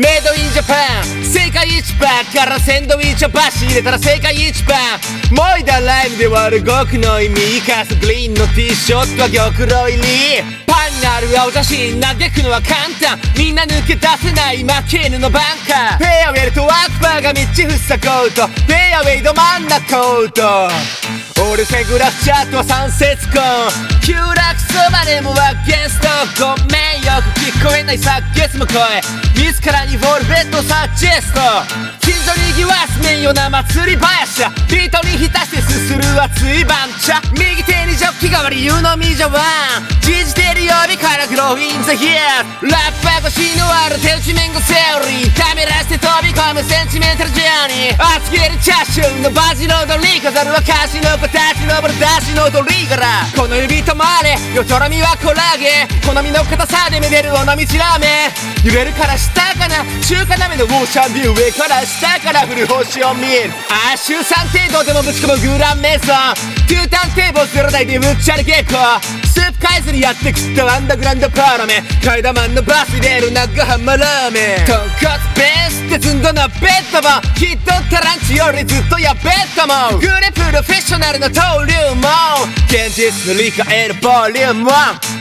メイドインジャパン世界一パンからセンドウィッチをバシ入れたら世界一パンもいだライブで割る極の意味カスグリーンのティーショットは玉露入りパンになる青写真嘆くのは簡単。みんな抜け出せない負け犬のバンカー。フェアウェルとワークバーが道塞ごうとフェアウェイど真ん中うと。俺セグラスチャットは三節婚急落そばでもはゲストごめんよく聞こえないさゲスも声自らにボールベッドサジェスト近所にぎわすめんよな祭り林ビートに浸してすする熱い番茶右手にジョッキ代わり湯飲み茶碗じじてる曜日からグローインザヒアラッパー腰のある手び込むセンチメンタルジャーニー。熱げるチャーシューのバジの踊り飾る証の子たち登る出しの踊り柄この指止まれよとろみはコラーゲン好みの硬さでめでる尾道ラーメン。揺れるから下かな。中華鍋のオーシャンビュー上から下から降る星を見る。あ週3程度でもぶち込むグランメゾン。トゥーンテーブルゼロ台でぶっちゃり結構。スープ変えずにやってきたアンダーグランドパラメ。カイダマンのバス入れる長浜ラーメン。豚骨ベースってずんどなベッドも。きっとタランチよりずっとやベッドも。グレプロフェッショナルの登竜門。現実の理解のボリューム1